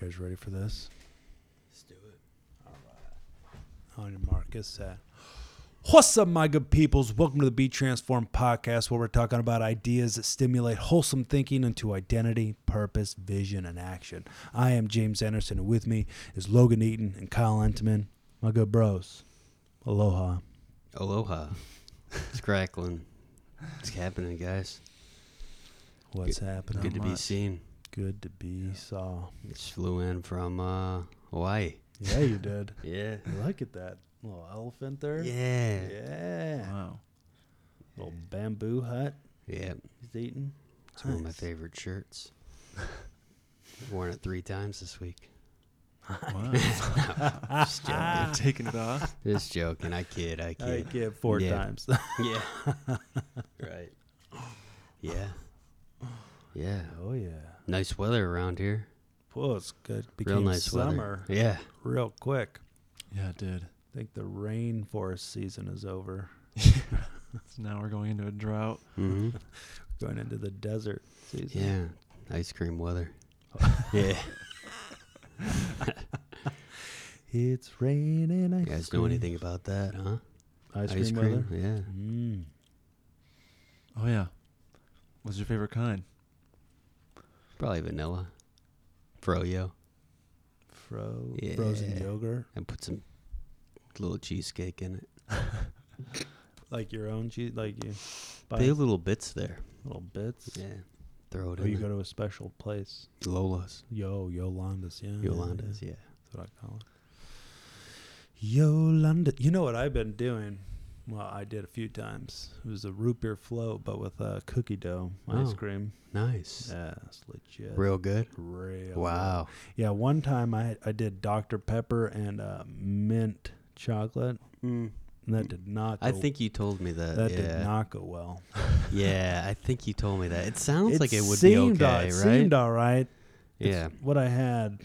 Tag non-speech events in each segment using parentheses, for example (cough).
you guys ready for this? Let's do it. All right. On your mark, get set. What's up, my good peoples? Welcome to the Be Transformed podcast, where we're talking about ideas that stimulate wholesome thinking into identity, purpose, vision, and action. I am James Anderson, and with me is Logan Eaton and Kyle Entman, my good bros. Aloha. Aloha. It's crackling. What's happening, guys? What's happening? Good to be seen. Good to be saw. Just flew in from uh, Hawaii. Yeah, you did. (laughs) Yeah. I like it that little elephant there. Yeah. Yeah. Wow. Little bamboo hut Yeah. he's eating. It's one of my favorite shirts. (laughs) Worn it three times this week. Wow. (laughs) Just joking. You're taking it off. Just joking. I kid. I I kid. get four Yeah. times. Yeah. right. Yeah. Yeah. oh yeah. Nice weather around here. Well, it's good. Real Became nice summer weather. Yeah. real quick. Yeah, it did. I think the rainforest season is over. So (laughs) now we're going into a drought. hmm (laughs) Going into the desert season. Yeah. Ice cream weather. (laughs) yeah. It's raining. ice You ice guys know anything about that, huh? Ice cream, weather. Yeah. Mm. Oh yeah. What's your favorite kind? Probably vanilla. Froyo. Fro- frozen yogurt, And put some little cheesecake in it. (laughs) like your own cheese, like you buy Big little bits there. little bits. Yeah. Throw it Or in you there. go to a special place. Lola's. Yo, Yolanda's, yeah. yeah, Yolanda's, yeah. yeah. That's what I call it. Yolanda. You know what I've been doing? Well, I did a few times. It was a root beer float, but with uh, cookie dough ice Oh. cream. Nice. Yeah, it's legit. Real good. Real. Wow. good. Yeah, one time I I did Dr Pepper and uh, mint chocolate, and that did not. Go, I think you told me that. that yeah. did not go well. (laughs) yeah, I think you told me that. It sounds like it would be seemed all- okay, it right? Seemed all right. It's yeah. what I had,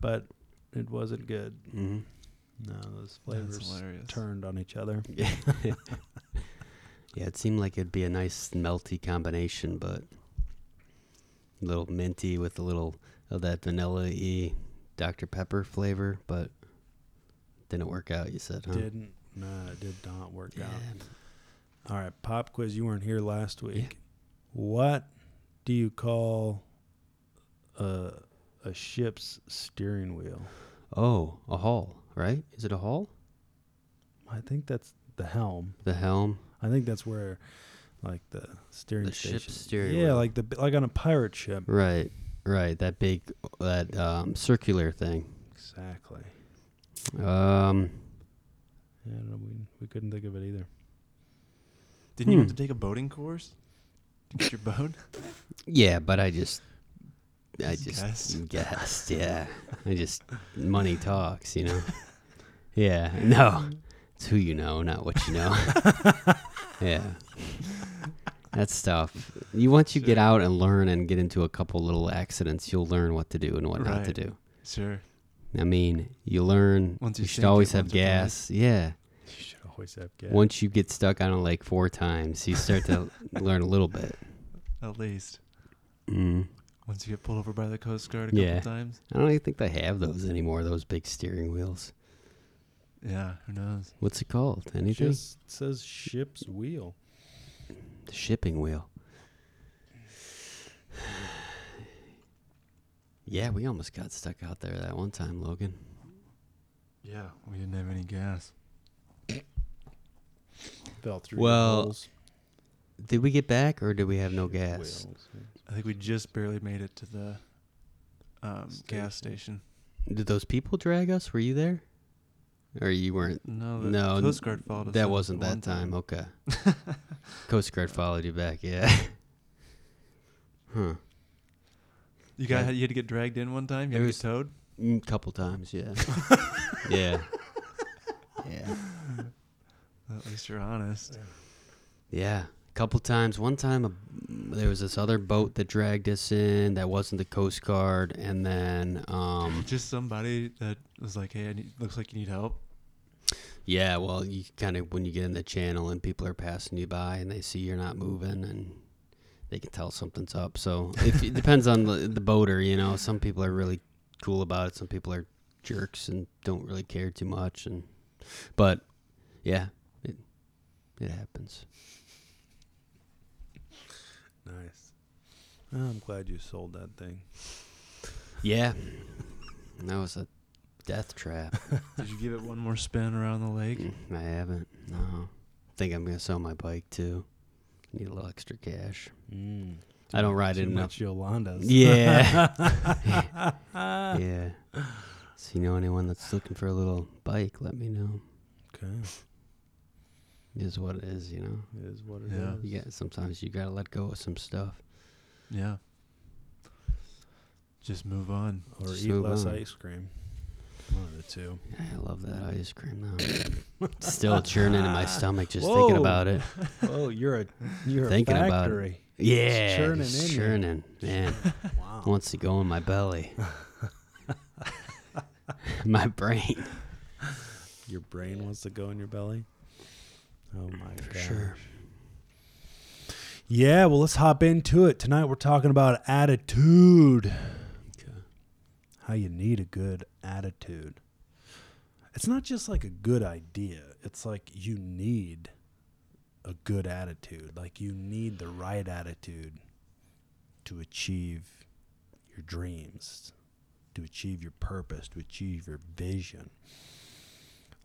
but it wasn't good. hmm No, those That's flavors turned on each other. (laughs) yeah, yeah, it seemed like it'd be a nice melty combination, but a little minty with a little of that vanilla y Dr. Pepper flavor, but didn't work out, you said, huh? Didn't. No, it did not work yeah. out. All right, pop quiz. You weren't here last week. What do you call a a ship's steering wheel? Oh, a hull, right? Is it a hull? I think that's the helm. The helm? I think that's where, like the steering The station. ship's steering yeah, wheel. like the like on a pirate ship. Right, right. That big, that um, circular thing. Exactly. Um, Yeah, no, we we couldn't think of it either. Didn't you have Hmm. to take a boating course to get your boat? (laughs) yeah, but I just, I Just just guessed. guessed. Yeah, I just money talks, you know. (laughs) Yeah, (laughs) no, it's who you know, not what you know. (laughs) yeah, that's stuff. You once you get out and learn and get into a couple little accidents, you'll learn what to do and what not to Right. do. Sure. I mean, you learn. Once you, you should sink it always have once or twice. gas. Yeah. You should always have gas. Once you get stuck on a lake four times, you start to (laughs) learn a little bit. At least. Mm. Once you get pulled over by the Coast Guard a couple Yeah. times. I don't even think they have those anymore. Those big steering wheels. Yeah, who knows? What's it called? Anything? Just says ship's wheel. the shipping wheel. Yeah, we almost got stuck out there that one time, Logan. Yeah, we didn't have any gas. Fell through. Well, your holes. Did we get back or did we have no gas? wheels. I think we just barely made it to the um, gas Station. station. Did those people drag us? Were you there? Or you weren't? No, the No, Coast Guard followed us. That wasn't that time. Okay. (laughs) Coast Guard followed you back. Yeah. (laughs) huh. You got Yeah. you had to get dragged in one time. It You had to get towed. Mm, couple times. (laughs) Yeah. yeah. Yeah. At least you're honest. Yeah, a couple times. One time, a, there was this other boat that dragged us in. That wasn't the Coast Guard, and then, um, Just somebody that was like, "Hey, I need, looks like you need help." Yeah. Well, you kind of when you get in the channel and people are passing you by and they see you're not moving and they can tell something's up. So if, it depends on the, the boater. You know, some people are really cool about it. Some people are jerks and don't really care too much. And but yeah, it it happens. Nice. I'm glad you sold that thing. Yeah, that was a death trap. (laughs) Did you give it one more spin around the lake? Mm, I haven't. No, I think I'm gonna sell my bike too. Need a little extra cash. Mm. I don't ride Too it enough. much Yolandas. Yeah. (laughs) yeah. So you know anyone that's looking for a little bike, let me know. Okay. Is what it is, you know. It is what it is. Yeah. You got sometimes you gotta let go of some stuff. Yeah. Just move on. Or Just eat less on. ice cream. One of the two. I love that ice cream though. Still churning in my (laughs) stomach just thinking about it. (laughs) Oh, you're a you're Thinking a about it. factory. Yeah, churning in churning, man. (laughs) Wow. Wants to go in my belly. my brain. Your brain wants to go in your belly. Oh my God. For gosh. sure. Yeah, well, let's hop into it. Tonight we're talking about attitude. Okay. How you need a good attitude. It's not just like a good idea. It's like you need a good attitude. Like you need the right attitude to achieve your dreams, to achieve your purpose, to achieve your vision.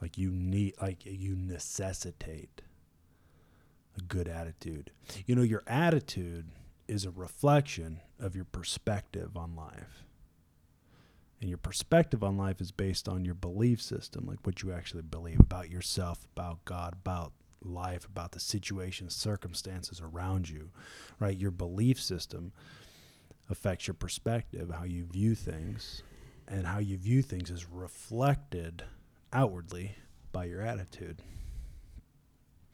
Like you need like you necessitate a good attitude. You know, your attitude is a reflection of your perspective on life. And your perspective on life is based on your belief system, like what you actually believe about yourself, about God, about life, about the situations, circumstances around you, right? Your belief system affects your perspective, how you view things, and how you view things is reflected outwardly by your attitude.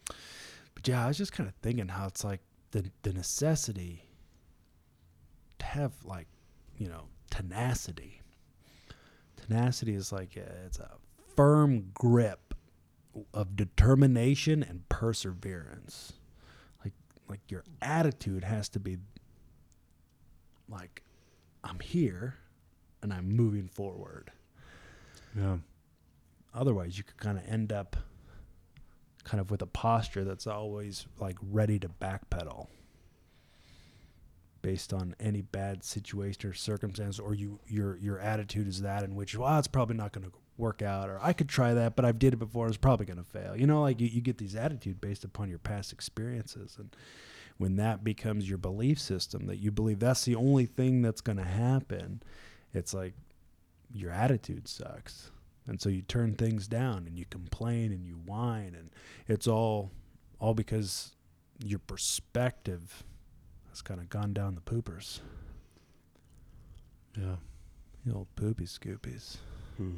But yeah, I was just kind of thinking how it's like the the necessity to have like, you know, tenacity. Tenacity is like a, it's a firm grip of determination and perseverance. Like like your attitude has to be like I'm here and I'm moving forward. Yeah. Otherwise, you could kind of end up kind of with a posture that's always like ready to backpedal based on any bad situation or circumstance or you your your attitude is that in which well it's probably not going to work out or I could try that but I've did it before it's probably going to fail. You know like you, you get these attitude based upon your past experiences and when that becomes your belief system that you believe that's the only thing that's going to happen it's like your attitude sucks and so you turn things down and you complain and you whine and it's all all because your perspective has kind of gone down the poopers Yeah. the old poopy scoopies Hmm.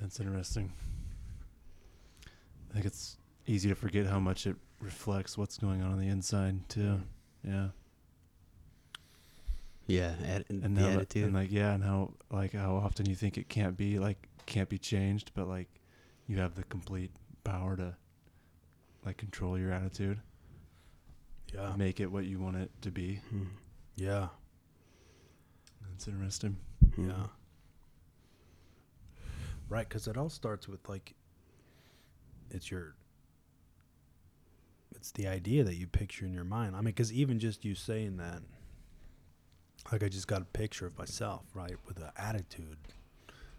That's interesting. I think it's easy to forget how much it reflects what's going on on the inside too. Yeah. Yeah, at, And the how, attitude. and like yeah, and how like how often you think it can't be like can't be changed, but like you have the complete power to like control your attitude, yeah make it what you want it to be. Hmm. yeah That's interesting. Hmm. yeah right because it all starts with like it's your it's the idea that you picture in your mind i mean because even just you saying that like i just got a picture of myself right with an attitude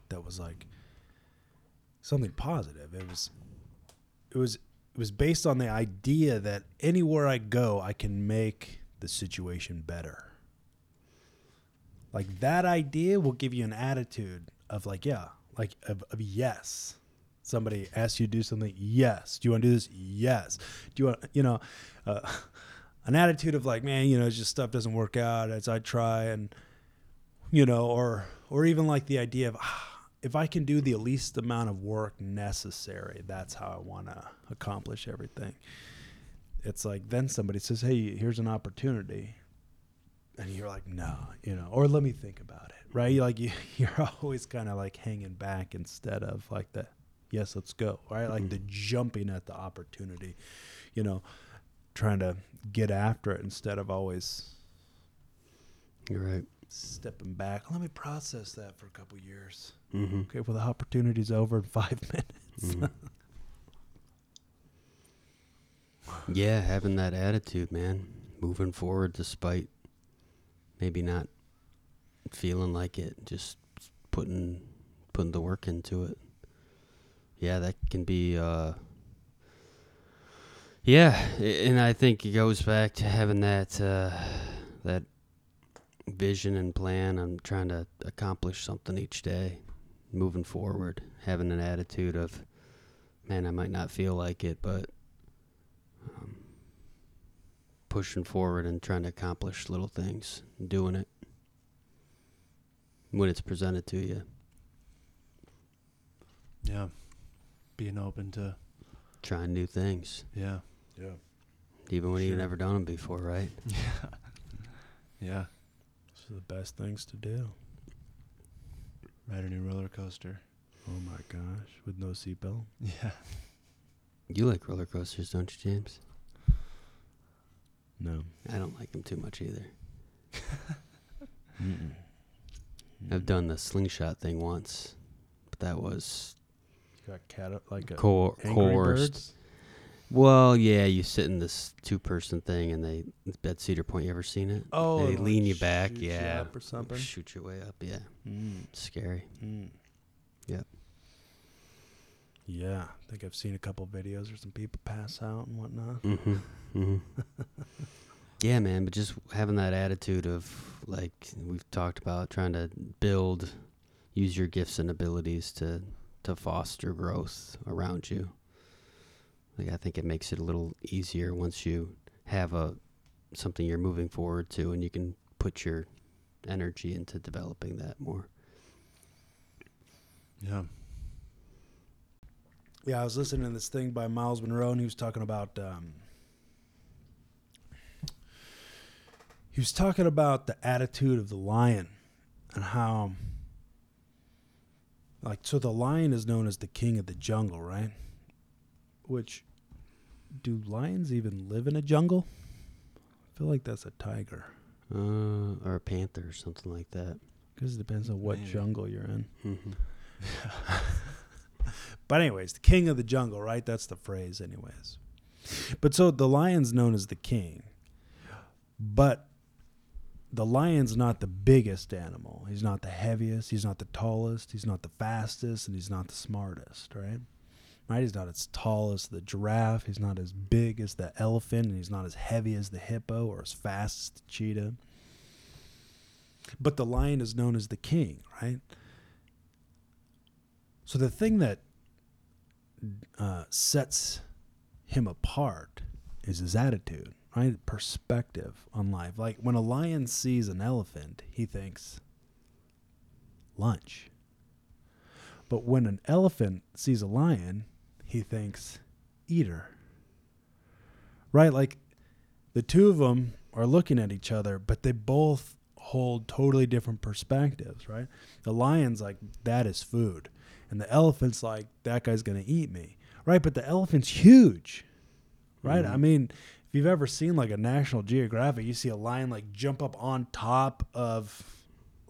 that was like something positive it was it was it was based on the idea that anywhere i go i can make the situation better. Like that idea will give you an attitude of like yeah like of, of yes. Somebody asks you to do something yes. Do you want to do this? Yes. Do you want you know uh, (laughs) an attitude of like man you know it's just stuff doesn't work out as i try and you know or or even like the idea of ah, if i can do the least amount of work necessary that's how i want to accomplish everything it's like then somebody says hey here's an opportunity and you're like no you know or let me think about it right like you, (laughs) you're always kind of like hanging back instead of like the yes let's go right like the mm-hmm. jumping at the opportunity you know trying to get after it instead of always You're right. stepping back. Let me process that for a couple years. Mm-hmm. Okay, well, the opportunity's over in (laughs) five minutes. Mhm. (laughs) yeah, having that attitude, man. Moving forward despite maybe not feeling like it, just putting putting the work into it. Yeah, that can be uh Yeah, and I think it goes back to having that uh that vision and plan on trying to accomplish something each day, moving forward, having an attitude of man, I might not feel like it, but um, pushing forward and trying to accomplish little things, doing it when it's presented to you. Yeah. Being open to Trying new things, yeah. Yeah. even when you've never done them before, right? (laughs) Yeah. Yeah. Those are the best things to do. Ride a new roller coaster. Oh my gosh, with no seatbelt. (laughs) Yeah. You like roller coasters, don't you, James? No. I don't like them too much either. (laughs) Mm-mm. I've done the slingshot thing once, but that was You got cat like a co- Angry coerced. Birds? Well, yeah, you sit in this two-person thing, and they bed Cedar Point. You ever seen it? Oh, they lean you back, yeah. shoot you yeah, up or something? shoot your way up, yeah, Mm. scary. Mm. Yep. Yeah, I think I've seen a couple videos where some people pass out and whatnot. Mm-hmm. mm-hmm. (laughs) yeah, man, but just having that attitude of like we've talked about, trying to build, use your gifts and abilities to to foster growth around you. Like I think it makes it a little easier once you have a something you're moving forward to, and you can put your energy into developing that more. Yeah. Yeah, I was listening to this thing by Myles Munroe, and he was talking about. Um, he was talking about the attitude of the lion, and how. Like so, the lion is known as the king of the jungle, right? Which, do lions even live in a jungle? I feel like that's a tiger, Uh, or a panther or something like that. because it depends on what Maybe. jungle you're in. Mm-hmm. (laughs) But anyways, the king of the jungle, right? That's the phrase, anyways. But so the lion's known as the king, but the lion's not the biggest animal. He's not the heaviest. He's not the tallest. He's not the fastest, and he's not the smartest, right? Right? He's not as tall as the giraffe. He's not as big as the elephant, and he's not as heavy as the hippo or as fast as the cheetah. But the lion is known as the king, right? So the thing that uh, sets him apart is his attitude, right? Perspective on life. Like when a lion sees an elephant, he thinks lunch. But when an elephant sees a lion, he thinks eater. Right? Like the two of them are looking at each other, but they both hold totally different perspectives, right? The lion's like, that is food. And the elephant's like, that guy's going to eat me. Right? But the elephant's huge. Right? I Mhm. mean, if you've ever seen like a National Geographic, you see a lion like jump up on top of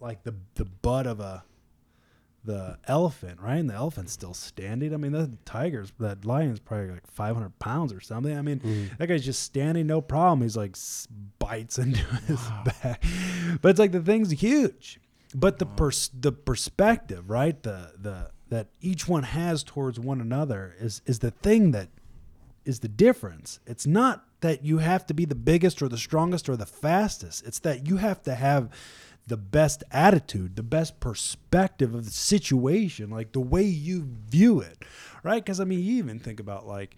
like the the butt of a the elephant, right? And the elephant's still standing. I mean, the tiger's that lion's probably like 500 pounds or something. I mean, Mm. that guy's just standing, no problem. He's like bites (laughs) into his back, but it's like the thing's huge. But the pers- the perspective, right? The the that each one has towards one another is is the thing that is the difference. It's not that you have to be the biggest or the strongest or the fastest. It's that you have to have the best attitude, the best perspective of the situation, like the way you view it, right? Because I mean, you even think about like,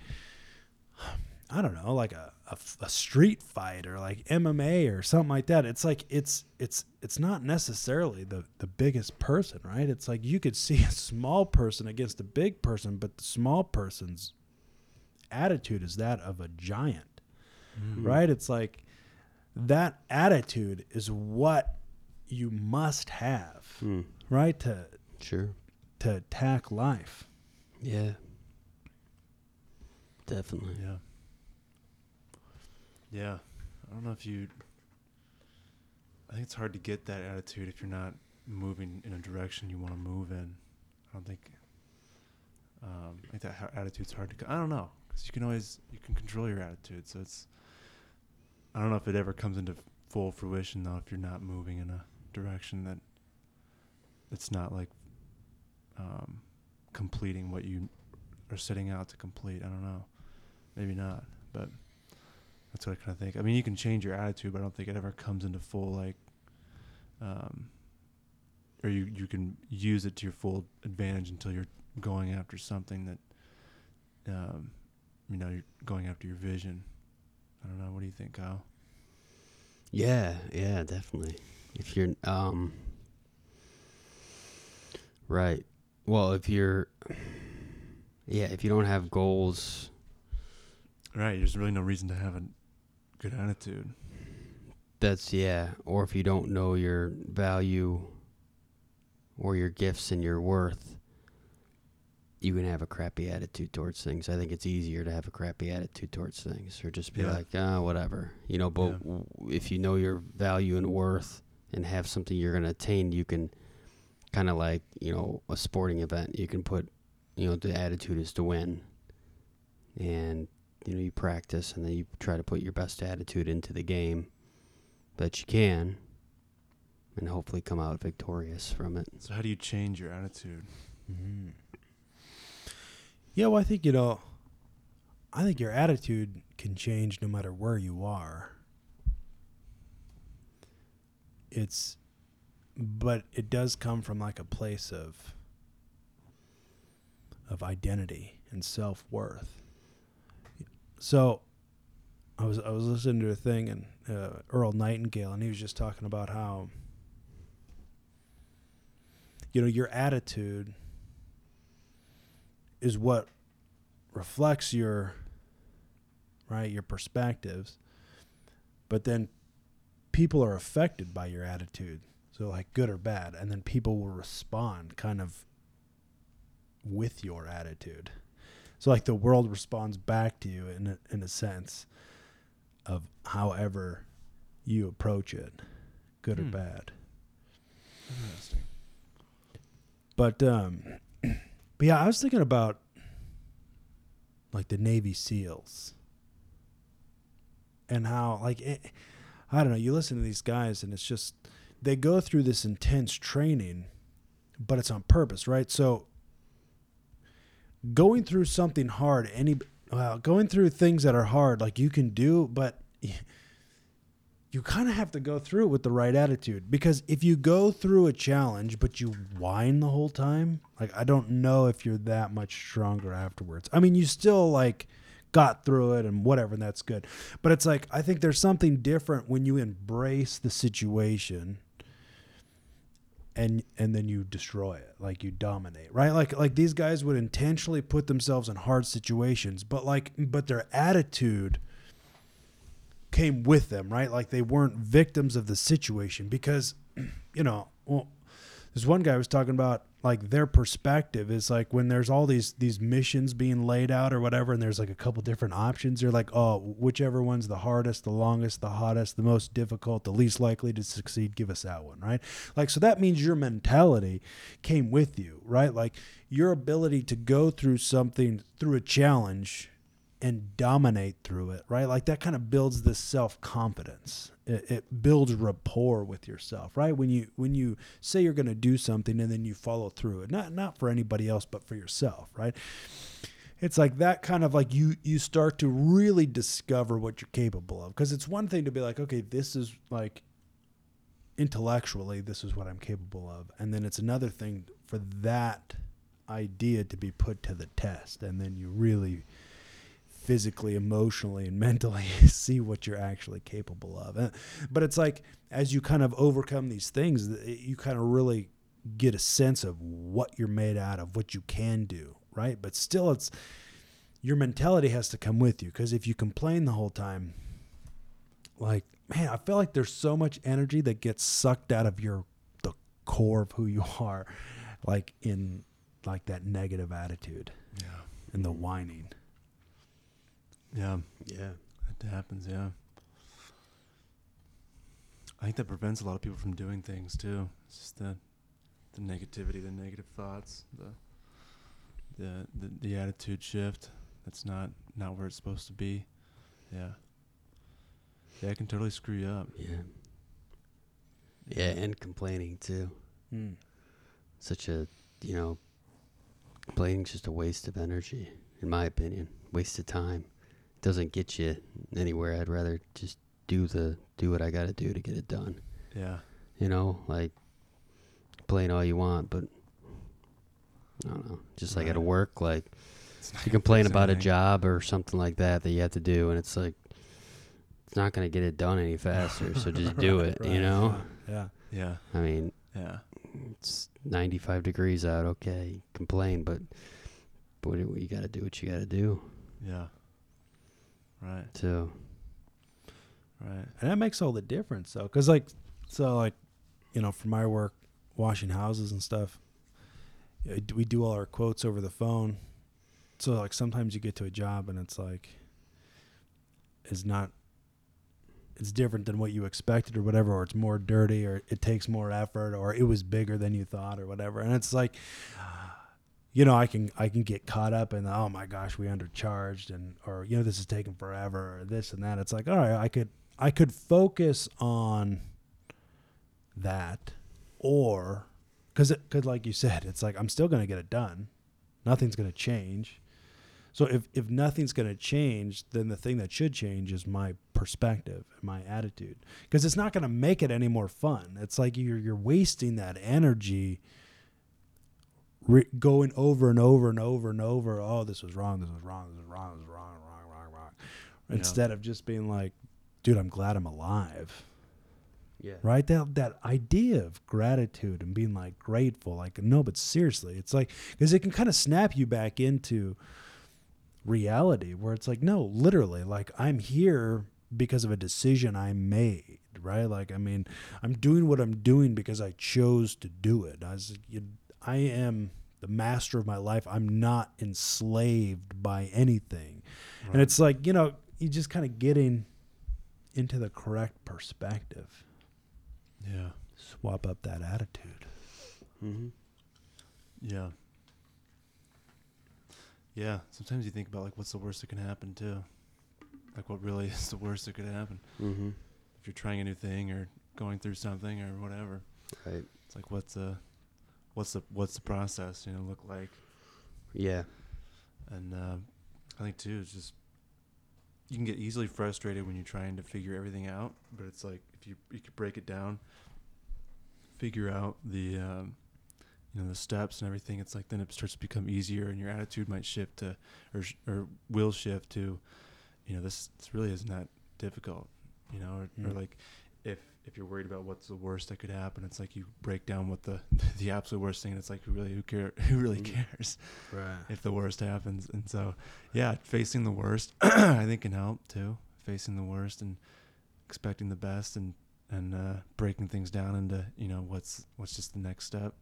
I don't know, like a, a, a street fight or like MMA or something like that. It's like it's it's it's not necessarily the the biggest person, right? It's like you could (laughs) see a small person against a big person, but the small person's attitude is that of a giant, mm-hmm. right? It's like that attitude is what you must have, Mm. right? To Sure. to attack life. Yeah. Definitely. Yeah. Yeah. I don't know if you I think it's hard to get that attitude if you're not moving in a direction you want to move in. I don't think. Um, I think that ha- attitude's hard to. co- I don't know because you can always you can control your attitude. So it's. I don't know if it ever comes into full fruition though if you're not moving in a direction that. It's not like. Um, completing what you are setting out to complete. I don't know. Maybe not, but that's what I kind of think. I mean, you can change your attitude, but I don't think it ever comes into full like, um, or you you can use it to your full advantage until you're going after something that, um, you know, you're going after your vision. I don't know. What do you think, Kyle? Yeah, yeah, definitely. If you're um right. Well, if you're yeah, if you don't have goals, Right. There's really no reason to have a good attitude. that's yeah, or if you don't know your value or your gifts and your worth, you can have a crappy attitude towards things. I think it's easier to have a crappy attitude towards things or just be Yeah. like, ah, whatever. You know, but Yeah. w- if you know your value and worth and have something you're going to attain, you can kind of like, you know, a sporting event, you can put, you know, the attitude is to win. And, you know, you practice and then you try to put your best attitude into the game that you can and hopefully come out victorious from it. So how do you change your attitude? Mm-hmm. Yeah, well, I think you know, I think your attitude can change no matter where you are. It's, but it does come from like a place of, of identity and self worth. So, I was I was listening to a thing and uh, Earl Nightingale, and he was just talking about how, you know, your attitude is what reflects your right your perspectives but then people are affected by your attitude so like good or bad and then people will respond kind of with your attitude so like the world responds back to you in a, in a sense of however you approach it good or Hmm. bad Interesting. But um, (clears throat) but yeah, I was thinking about like the Navy SEALs and how like it, I don't know. You listen to these guys, and it's just they go through this intense training, but it's on purpose, right? So going through something hard, any well, going through things that are hard, like you can do, but (laughs) you kind of have to go through it with the right attitude because if you go through a challenge but you whine the whole time like i don't know if you're that much stronger afterwards i mean you still like got through it and whatever and that's good but it's like i think there's something different when you embrace the situation and and then you destroy it like you dominate right like like these guys would intentionally put themselves in hard situations but like but their attitude came with them, right? Like they weren't victims of the situation because, (clears throat) you know, well, this one guy was talking about like their perspective is like when there's all these these missions being laid out or whatever, and there's like a couple different options. You're like, oh, whichever one's the hardest, the longest, the hottest, the most difficult, the least likely to succeed, give us that one, right? Like so that means your mentality came with you, right? Like your ability to go through something through a challenge and dominate through it, right? Like that kind of builds this self confidence. It, it builds rapport with yourself, right? When you when you say you're going to do something and then you follow through it, not not for anybody else, but for yourself, right? It's like that kind of like you you start to really discover what you're capable of because it's one thing to be like, okay, this is like intellectually this is what I'm capable of, and then it's another thing for that idea to be put to the test, and then you really physically, emotionally, and (laughs) mentally (laughs) see what you're actually capable of. But it's like as you kind of overcome these things, you kind of really get a sense of what you're made out of, what you can do, right? But still, it's your mentality has to come with you because if you complain the whole time, like man, I feel like there's so much energy that gets sucked out of your the core of who you (laughs) are, like in like that negative attitude Yeah. and the whining. Yeah. Yeah. That happens, yeah. I think that prevents a lot of people from doing things too. It's just the the negativity, the negative thoughts, the the the, the attitude shift. That's not not where it's supposed to be. Yeah. Yeah, it can totally screw you up. Yeah. Yeah, and complaining too. Mm. Such a, you know, complaining just a waste of energy, in my opinion. Waste of time. Doesn't get you anywhere. I'd rather just do the do what I got to do to get it done. Yeah. You know, like complain all you want, but I don't know. Just like at Right. work, like you complain about a job or something like that that you have to do, and it's like it's not gonna get it done any faster. So just do Right, (laughs) it. right, You know. Yeah. Yeah. I mean, Yeah. it's 95 degrees out. Okay, complain, but but you got to do what you got to do. Yeah. Right. So Right. And that makes all the difference, though, because like, so like, you know, for my work, washing houses and stuff, we do all our quotes over the phone. So like, sometimes you get to a job and it's like, it's not, it's different than what you expected or whatever, or it's more dirty, or it takes more effort, or it was bigger than you thought, or whatever. And it's like, you know, I can I can get caught up in oh my gosh, we undercharged, and or you know, this is taking forever, or this and that. It's like, all right, I could I could focus on that, or because because like you said, it's like I'm still gonna get it done. Nothing's gonna change. So if if nothing's gonna change, then the thing that should change is my perspective, and my attitude, because it's not gonna make it any more fun. It's like you're you're wasting that energy. Re- going over and over and over and over. Oh, this was wrong. This was wrong. This was wrong. This was wrong. Wrong. Wrong. Wrong. Yeah. Instead of just being like, dude, I'm glad I'm alive. yeah, Right? That that idea of gratitude and being like grateful, like no, but seriously, it's like because it can kind of snap you back into reality where it's like, no, literally, like I'm here because of a decision I made. Right? Like, I mean, I'm doing what I'm doing because I chose to do it. I was, you, I am the master of my life. I'm not enslaved by anything. And it's like, you know, you just kind of getting into the correct perspective. Yeah. Swap up that attitude. hmm Yeah. Yeah. Sometimes you think about like what's the worst that can happen too. Like what really (laughs) is the worst that could happen hmm if you're trying a new thing or going through something or whatever. right, It's like what's the what's the what's the process you know look like yeah, and um, I think too it's just you can get easily frustrated when you're trying to figure everything out but it's like if you you could break it down figure out the um, you know the steps and everything it's like then it starts to become easier and your attitude might shift to or sh- or will shift to you know this this really isn't that difficult you know or, or Mm. like if if you're worried about what's the worst that could happen it's like you break down what the (laughs) the absolute worst thing and it's like who really who care (laughs) who really Mm. cares Right. if the worst happens. And so, yeah, facing the worst, (clears throat) I think can help too. Facing the worst and expecting the best and and uh, breaking things down into you know what's what's just the next step.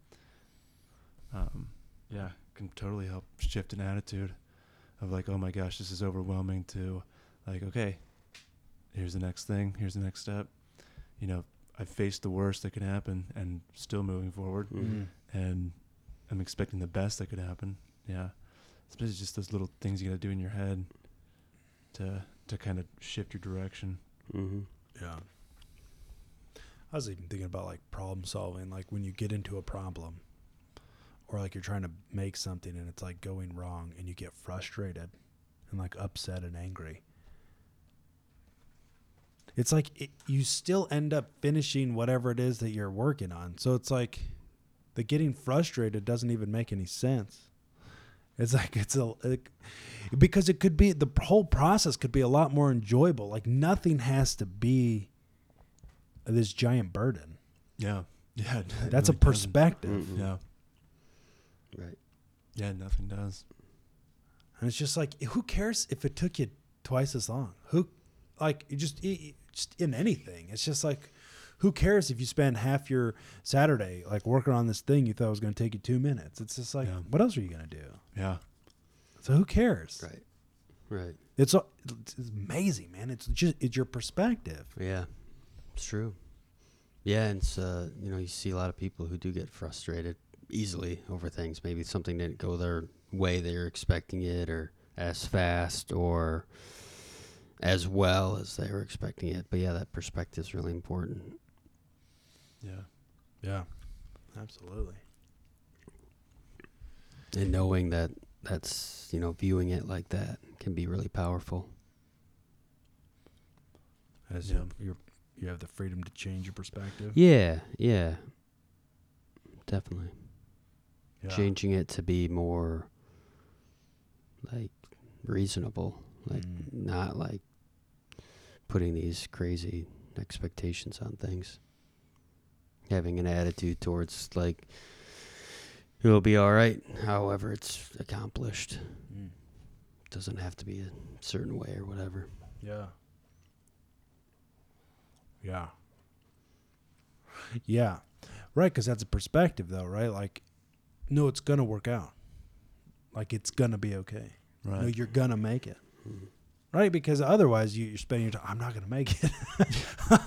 Um, yeah, can totally help shift an attitude of like, oh my gosh, this is overwhelming to like, okay, here's the next thing, here's the next step. You know, I've faced the worst that could happen and still moving forward Mhm. and I'm expecting the best that could happen. Yeah, especially just those little things you got to do in your head to to kind of shift your direction. hmm Yeah. I was even thinking about like problem solving, like when you get into a problem or like you're trying to make something and it's like going wrong and you get frustrated and like upset and angry. It's like it, you still end up finishing whatever it is that you're working on. So it's like the getting frustrated doesn't even make any sense. It's like (laughs) it's a it, because it could be the whole process could be a lot more enjoyable. Like nothing has to be this giant burden. Yeah, yeah. (laughs) That's a really doesn't. perspective. Mhm. Yeah, right, yeah. Nothing does. And it's just like who cares if it took you twice as long? Who like you just it- it- just in anything. It's just like who cares if you spend half your Saturday like working on this thing you thought was going to take you 2 minutes. It's just like Yeah. what else are you going to do? Yeah, So who cares? right, right. It's it's amazing, man. It's just it's your perspective. Yeah, it's true. Yeah, and it's, uh, you know, you see a lot of people who do get frustrated easily over things. Maybe something didn't go their way they're expecting it, or as fast, or as well as they were expecting it. But yeah, that perspective is really important. Yeah. Yeah. Absolutely. And knowing that that's, you know, viewing it like that can be really powerful. As Yeah. you you're, have the freedom to change your perspective. Yeah, yeah. Definitely. Yeah. Changing it to be more like reasonable, like Mm. not like putting these crazy expectations on things. Having an attitude towards like it'll be all right, however it's accomplished. Mm. Doesn't have to be a certain way or whatever. Yeah. Yeah. Yeah. Right, because that's a perspective, though, right? Like, no, it's going to work out. Like, it's going to be okay. Right. No, you're going to make it. Mhm. Right? Because otherwise, you, you're spending your time, I'm not going to make it.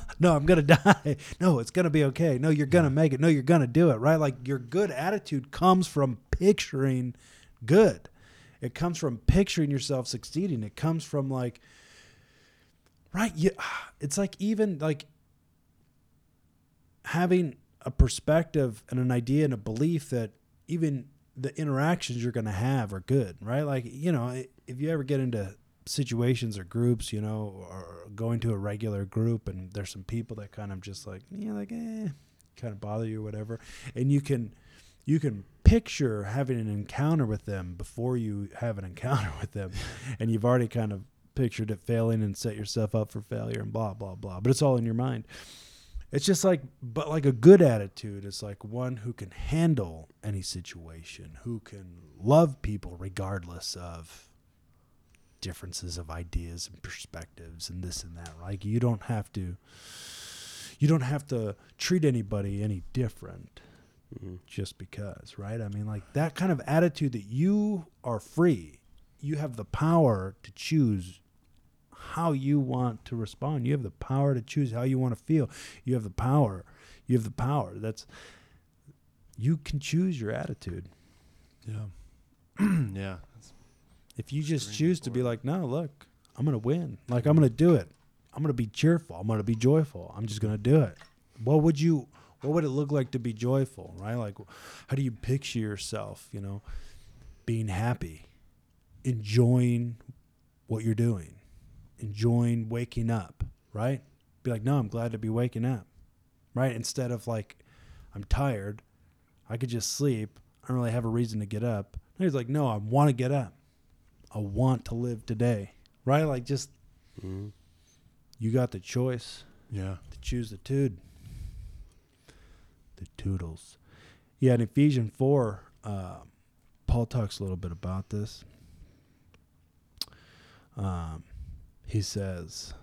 (laughs) no, I'm going to die. No, it's going to be okay. No, you're going to make it. No, you're going to do it. Right? Like, your good attitude comes from picturing good. It comes from picturing yourself succeeding. It comes from, like, right? Yeah. (sighs) It's like even like having a perspective and an idea and a belief that even the interactions you're going to have are good, right? Like, you know, if you ever get into situations or groups, you know, or going to a regular group and there's some people that kind of just like, yeah, like, eh, kind of bother you or whatever. And you can, you can picture having an encounter with them before you have an encounter (laughs) with them. and you've already kind of pictured it failing and set yourself up for failure and blah, blah, blah. But it's all in your mind. It's just like, but like a good attitude is like one who can handle any situation, who can love people regardless of differences of ideas and perspectives and this and that. Like you don't have to, you don't have to treat anybody any different Mhm. just because, right? I mean, like that kind of attitude that you are free, you have the power to choose how you want to respond. You have the power to choose how you want to feel. You have the power. You have the power. That's you can choose your attitude. Yeah. (clears throat) yeah. That's, If you just choose to be like, no, look, I'm gonna win. Like I'm gonna do it. I'm gonna be cheerful. I'm gonna be joyful. I'm just gonna do it. What would you? What would it look like to be joyful? Right? Like, how do you picture yourself? You know, being happy, enjoying what you're doing, enjoying waking up. Right? Be like, no, I'm glad to be waking up. Right? Instead of like, I'm tired. I could just sleep. I don't really have a reason to get up. And he's like, no, I want to get up. I want to live today. Right? Like just Mhm. you got the choice yeah. to choose the tude. The toodles. Yeah, in Ephesians 4, uh, Paul talks a little bit about this. Um, he says,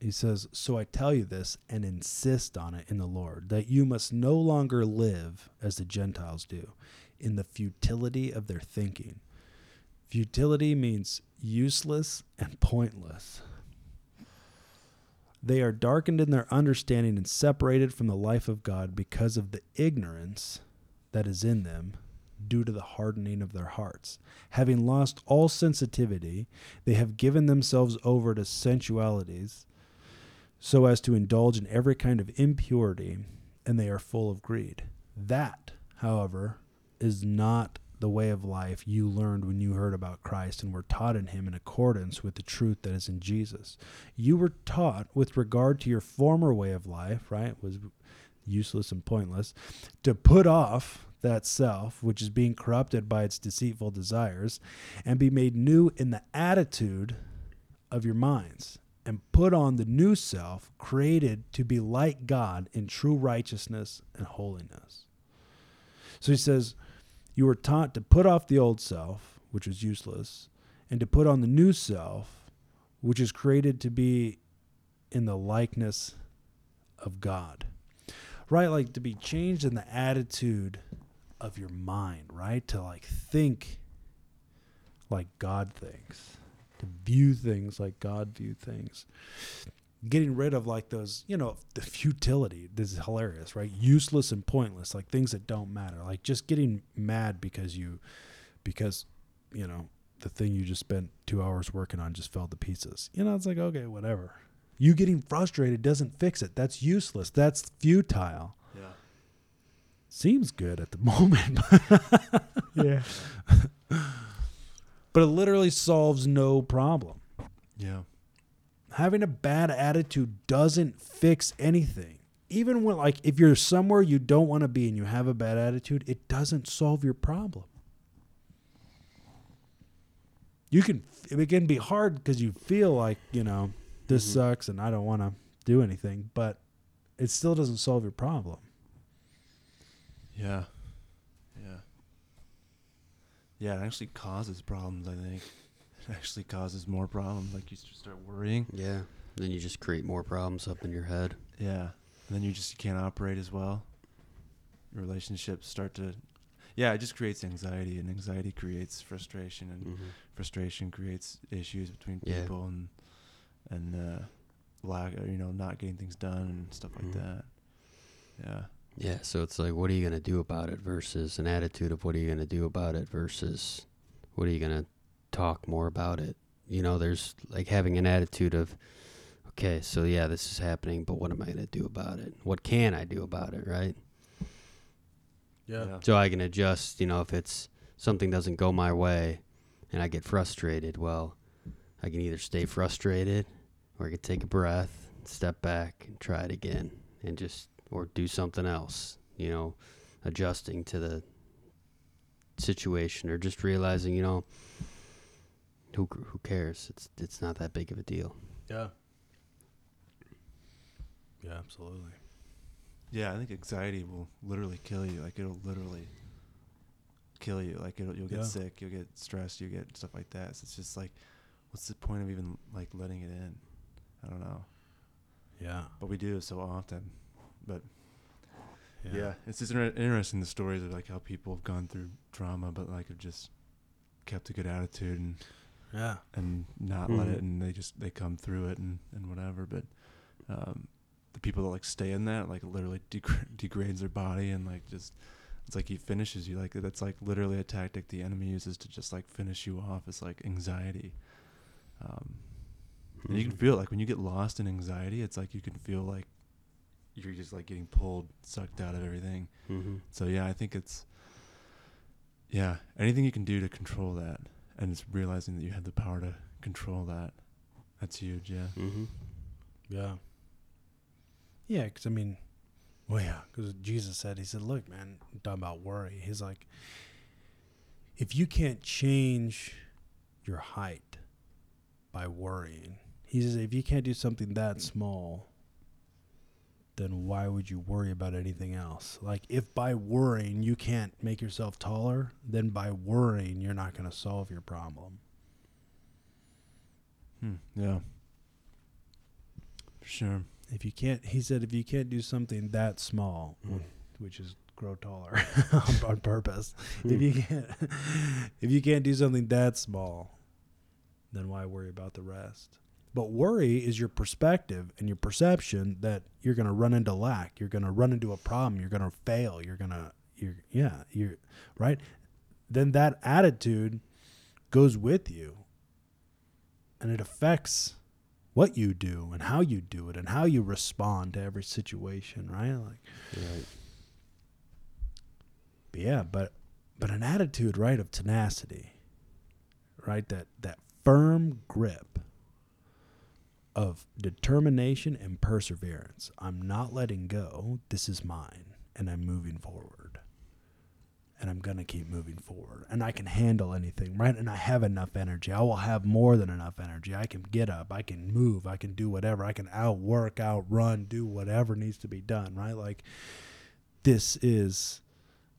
he says, So I tell you this and insist on it in the Lord, that you must no longer live as the Gentiles do, in the futility of their thinking. Futility means useless and pointless. They are darkened in their understanding and separated from the life of God because of the ignorance that is in them due to the hardening of their hearts. Having lost all sensitivity, they have given themselves over to sensualities so as to indulge in every kind of impurity, and they are full of greed. That, however, is not the way of life you learned when you heard about Christ and were taught in him in accordance with the truth that is in Jesus. You were taught with regard to your former way of life, right? Was useless and pointless, to put off that self which is being corrupted by its deceitful desires and be made new in the attitude of your minds and put on the new self created to be like God in true righteousness and holiness. So he says, You were taught to put off the old self, which was useless, and to put on the new self, which is created to be in the likeness of God. Right? Like to be changed in the attitude of your mind, right? To like think like God thinks, to view things like God view things. Getting rid of like those, you know, the futility. This is hilarious, right? Useless and pointless, like things that don't matter. Like just getting mad because you, because, you know, the thing you just spent two hours working on just fell to pieces. You know, it's like, okay, whatever. You getting frustrated doesn't fix it. That's useless. That's futile. Yeah. Seems good at the (laughs) moment. Yeah. (laughs) but it literally solves no problem. Yeah. Having a bad attitude doesn't fix anything. Even when, like, if you're somewhere you don't want to be and you have a bad attitude, it doesn't solve your problem. You can, it can be hard because you feel like, you know, this Mhm. sucks and I don't want to do anything, but it still doesn't solve your problem. Yeah. Yeah. Yeah, it actually causes problems, I think. (laughs) Actually causes more problems. Like you start worrying. Yeah. Then you just create more problems up in your head. Yeah. And then you just can't operate as well. Your relationships start to Yeah, it just creates anxiety and anxiety creates frustration and hmm frustration creates issues between Yeah. people and and uh lack you know, not getting things done and stuff like Mhm. that. Yeah. Yeah. So it's like, what are you gonna do about it? Versus an attitude of what are you gonna do about it? Versus what are you gonna talk more about it? You know, there's like having an attitude of, okay, so yeah, this is happening, but what am I gonna do about it? What can I do about it? Right. Yeah. So I can adjust, you know, if it's something doesn't go my way and I get frustrated, well, I can either stay frustrated or I can take a breath, step back and try it again and just or do something else, you know, adjusting to the situation or just realizing, you know, who who cares? It's it's not that big of a deal. Yeah. Yeah, absolutely. Yeah, I think anxiety will literally kill you. Like it'll literally kill you. Like it'll, you'll get Yeah. sick, you'll get stressed, you get stuff like that. So it's just like, what's the point of even like letting it in? I don't know. Yeah. But we do so often. But yeah, it's just inter- interesting the stories of like how people have gone through trauma, but like have just kept a good attitude and Yeah. and not let Mhm. it, and they just they come through it and and whatever. But um, the people that like stay in that like literally (laughs) degra- degrades their body and like just it's like he finishes you like that's like literally a tactic the enemy uses to just like finish you off. It's like anxiety. Um, and you can Mhm. feel it, like when you get lost in anxiety, it's like you can feel like you're just like getting pulled, sucked out of everything. Mhm. So yeah, I think it's yeah, anything you can do to control that, and it's realizing that you have the power to control that. That's huge. Yeah. Mhm. Yeah. Yeah, because I mean, well, yeah, because Jesus said, He said, look, man, I'm talking about worry. He's like, if you can't change your height by worrying, He says, if you can't do something that small, then why would you worry about anything else? Like, if by worrying you can't make yourself taller, then by worrying you're not going to solve your problem. Hmm. Yeah. For sure. if you can't he said if you can't do something that small Mm. which is grow taller (laughs) on, on purpose if you can't (laughs) if you can't do something that small then why worry about the rest but worry is your perspective and your perception that you're going to run into lack you're going to run into a problem you're going to fail you're going to you're yeah you're right then that attitude goes with you and it affects what you do and how you do it and how you respond to every situation, right? Like, Right. but yeah, but but an attitude, right, of tenacity, right? That that firm grip of determination and perseverance. I'm not letting go. This is mine, and I'm moving forward. And I'm going to keep moving forward. And I can handle anything, right? And I have enough energy. I will have more than enough energy. I can get up. I can move. I can do whatever. I can outwork, outrun, do whatever needs to be done, right? Like, this is,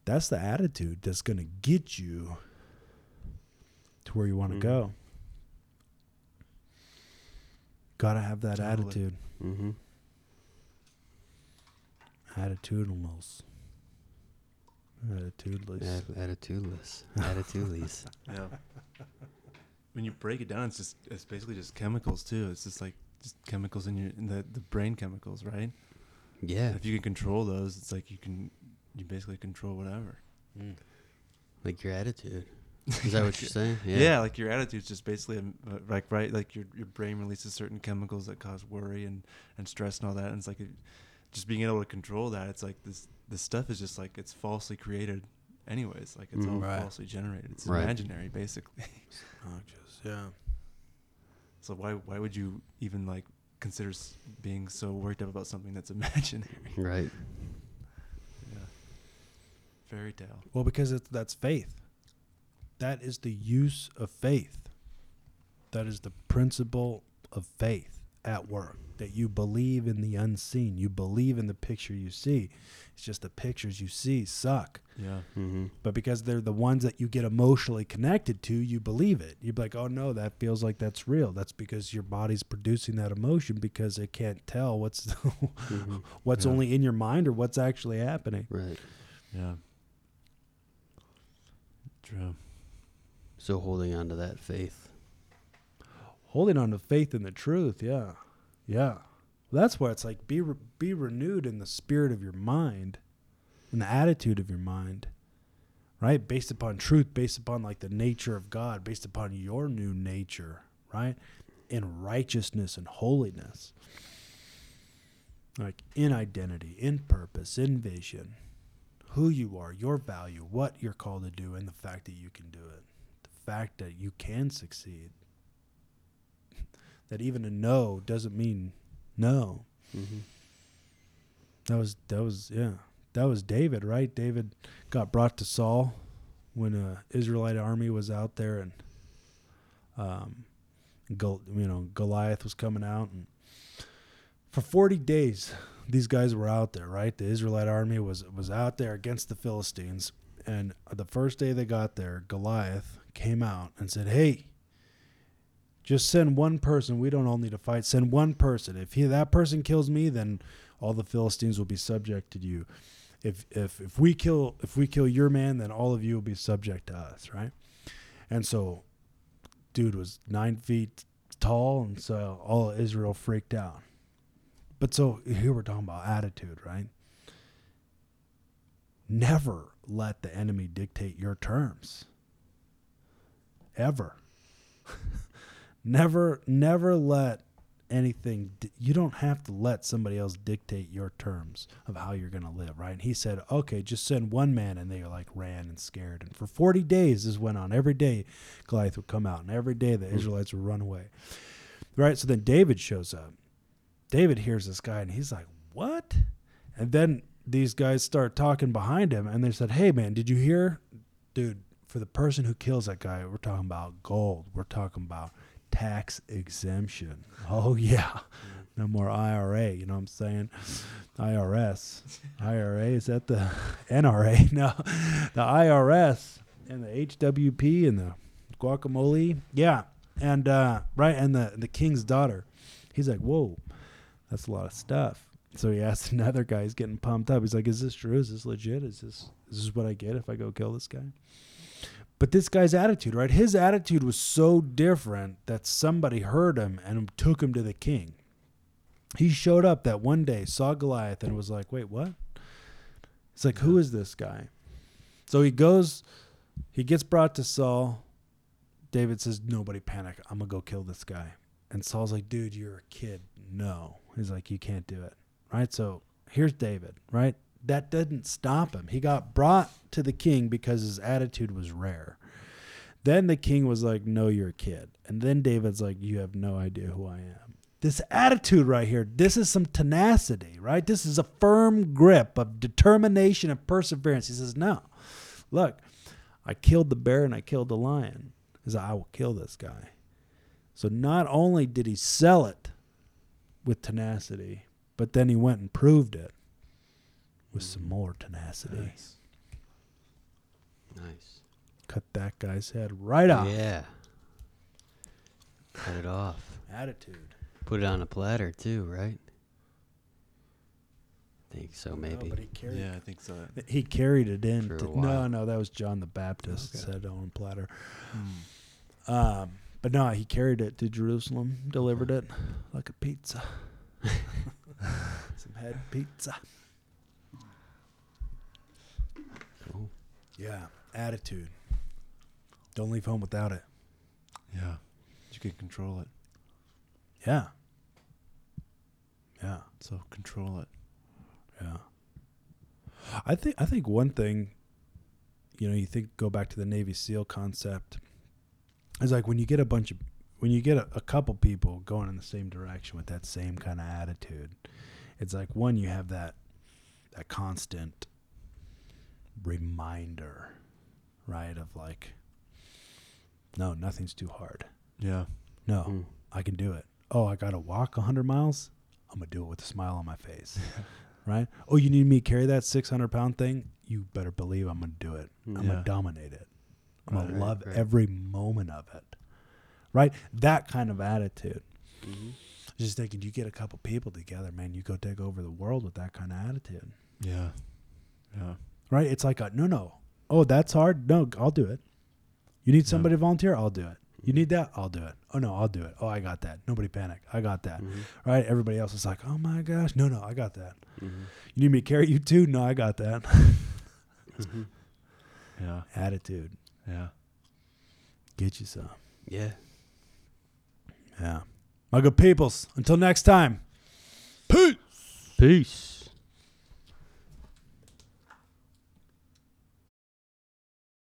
that's the attitude that's going to get you to where you want to Mhm. go. Got to have that Totally. attitude. Mm-hmm. Attitudinals. Attitudeless. Ad- attitudeless. Attitudeless. (laughs) Yeah. when you break it down, it's just it's basically just chemicals too. It's just like just chemicals in your in the the brain chemicals, right? Yeah. If you can control those, it's like you can you basically control whatever. Like your attitude. Is that what you're saying? (laughs) Yeah. like your attitude's just basically um, uh, like right, like your your brain releases certain chemicals that cause worry and and stress and all that, and it's like it, just being able to control that. It's like this this stuff is just like it's falsely created, anyways. Like it's all Mhm. Right. falsely generated. It's Right. imaginary, basically. Obnoxious, yeah. So why why would you even like consider s- being so worked up about something that's (laughs) imaginary? Right. Yeah. Fairy tale. Well, because it's, that's faith. That is the use of faith. That is the principle of faith at work. That you believe in the unseen. You believe in the picture you see. It's just the pictures you see suck. Yeah. Mm-hmm. But because they're the ones that you get emotionally connected to, you believe it. You're like, oh no, that feels like that's real. That's because your body's producing that emotion because it can't tell what's (laughs) hmm what's Yeah. only in your mind or what's actually happening. Right. Yeah. True. So holding on to that faith. holding on to faith in the truth yeah. Yeah. That's why it's like be re- be renewed in the spirit of your mind in the attitude of your mind right? Based upon truth based upon like the nature of god based upon your new nature right? In righteousness and holiness. Like in identity in purpose in vision. Who you are your value what you're called to do and the fact that you can do it fact that you can succeed that even a no doesn't mean no. Mm-hmm. That was that was yeah. That was David, right? David got brought to Saul when a Israelite army was out there and um Gol- you know Goliath was coming out and for 40 days these guys were out there, right? The Israelite army was was out there against the Philistines and the first day they got there, Goliath came out and said, "Hey, just send one person. We don't all need to fight. Send one person. If he, that person kills me, then all the Philistines will be subject to you. If if if we kill if we kill your man, then all of you will be subject to us, right? And so, dude was nine feet tall, and so all Israel freaked out. But so here we're talking about attitude, right? Never let the enemy dictate your terms. Ever. (laughs) never never let anything you don't have to let somebody else dictate your terms of how you're going to live right? And he said okay just send one man and they like ran and scared. And for 40 days this went on. Every day goliath would come out and every day the hmm. israelites would run away. Right? So then david shows up. David hears this guy and he's like what? And then these guys start talking behind him and they said hey man did you hear dude for the person who kills that guy we're talking about gold we're talking about tax exemption. (laughs) Oh yeah. No more IRA, you know what I'm saying? IRS. IRA is that the (laughs) NRA? (laughs) No. The IRS and the HWP and the guacamole. Yeah. And uh right and the the king's daughter. He's like, "Whoa. That's a lot of stuff." So he asked another guy, he's getting pumped up. He's like, "Is this true? Is this legit? Is this is this what I get if I go kill this guy?" But this guy's attitude, right? His attitude was so different that somebody heard him and took him to the king. He showed up that one day, saw Goliath, and was like, wait, what? It's like, who is this guy? So he goes, he gets brought to Saul. David says, nobody panic. I'm going to go kill this guy. And Saul's like, dude, you're a kid. No. He's like, you can't do it. Right? So here's David, right? That didn't stop him. He got brought to the king because his attitude was rare. Then the king was like, No, you're a kid. And then David's like, You have no idea who I am. This attitude right here, this is some tenacity, right? This is a firm grip of determination and perseverance. He says, No, look, I killed the bear and I killed the lion. He I will kill this guy. So not only did he sell it with tenacity, but then he went and proved it with some more tenacity. Nice. Nice. Cut that guy's head right off. Yeah. Cut it off. Attitude. Put it on a platter too, right? I Think so, No, maybe. but he carried, Yeah, I think so. he carried it in. For a to- no, while. no, that was John the Baptist Okay. said on a platter. Hmm. Um, But no, he carried it to Jerusalem, delivered it like a pizza. (laughs) Some head pizza. Yeah, attitude. Don't leave home without it. Yeah. You can control it. Yeah. Yeah. So control it. Yeah. I think I think one thing, you know, you think go back to the Navy SEAL concept. Is like when you get a bunch of when you get a, a couple people going in the same direction with that same kind of attitude, it's like one you have that that constant reminder, right? Of like, no, nothing's too hard. Yeah. No, Mm. I can do it. Oh, I got to walk 100 miles? I'm going to do it with a smile on my face. (laughs) right? Oh, you need me to carry that 600 pound thing? You better believe I'm going to do it. I'm going to dominate it. I'm going Right, to love right. every moment of it. Right? That kind of attitude. Mhm. Just thinking, you get a couple people together, man, you go take over the world with that kind of attitude. Yeah. Yeah. Right? It's like, a, no, no. Oh, that's hard? No, I'll do it. You need somebody to volunteer? I'll do it. You need that? I'll do it. Oh, no, I'll do it. Oh, I got that. Nobody panic. I got that. Mhm. right? Everybody else is like, oh my gosh, no, no, I got that. Mhm. You need me to carry you too? No, I got that. (laughs) Mhm. Yeah. Attitude, Yeah. get you some. Yeah. Yeah. My good peoples, until next time. Peace. Peace.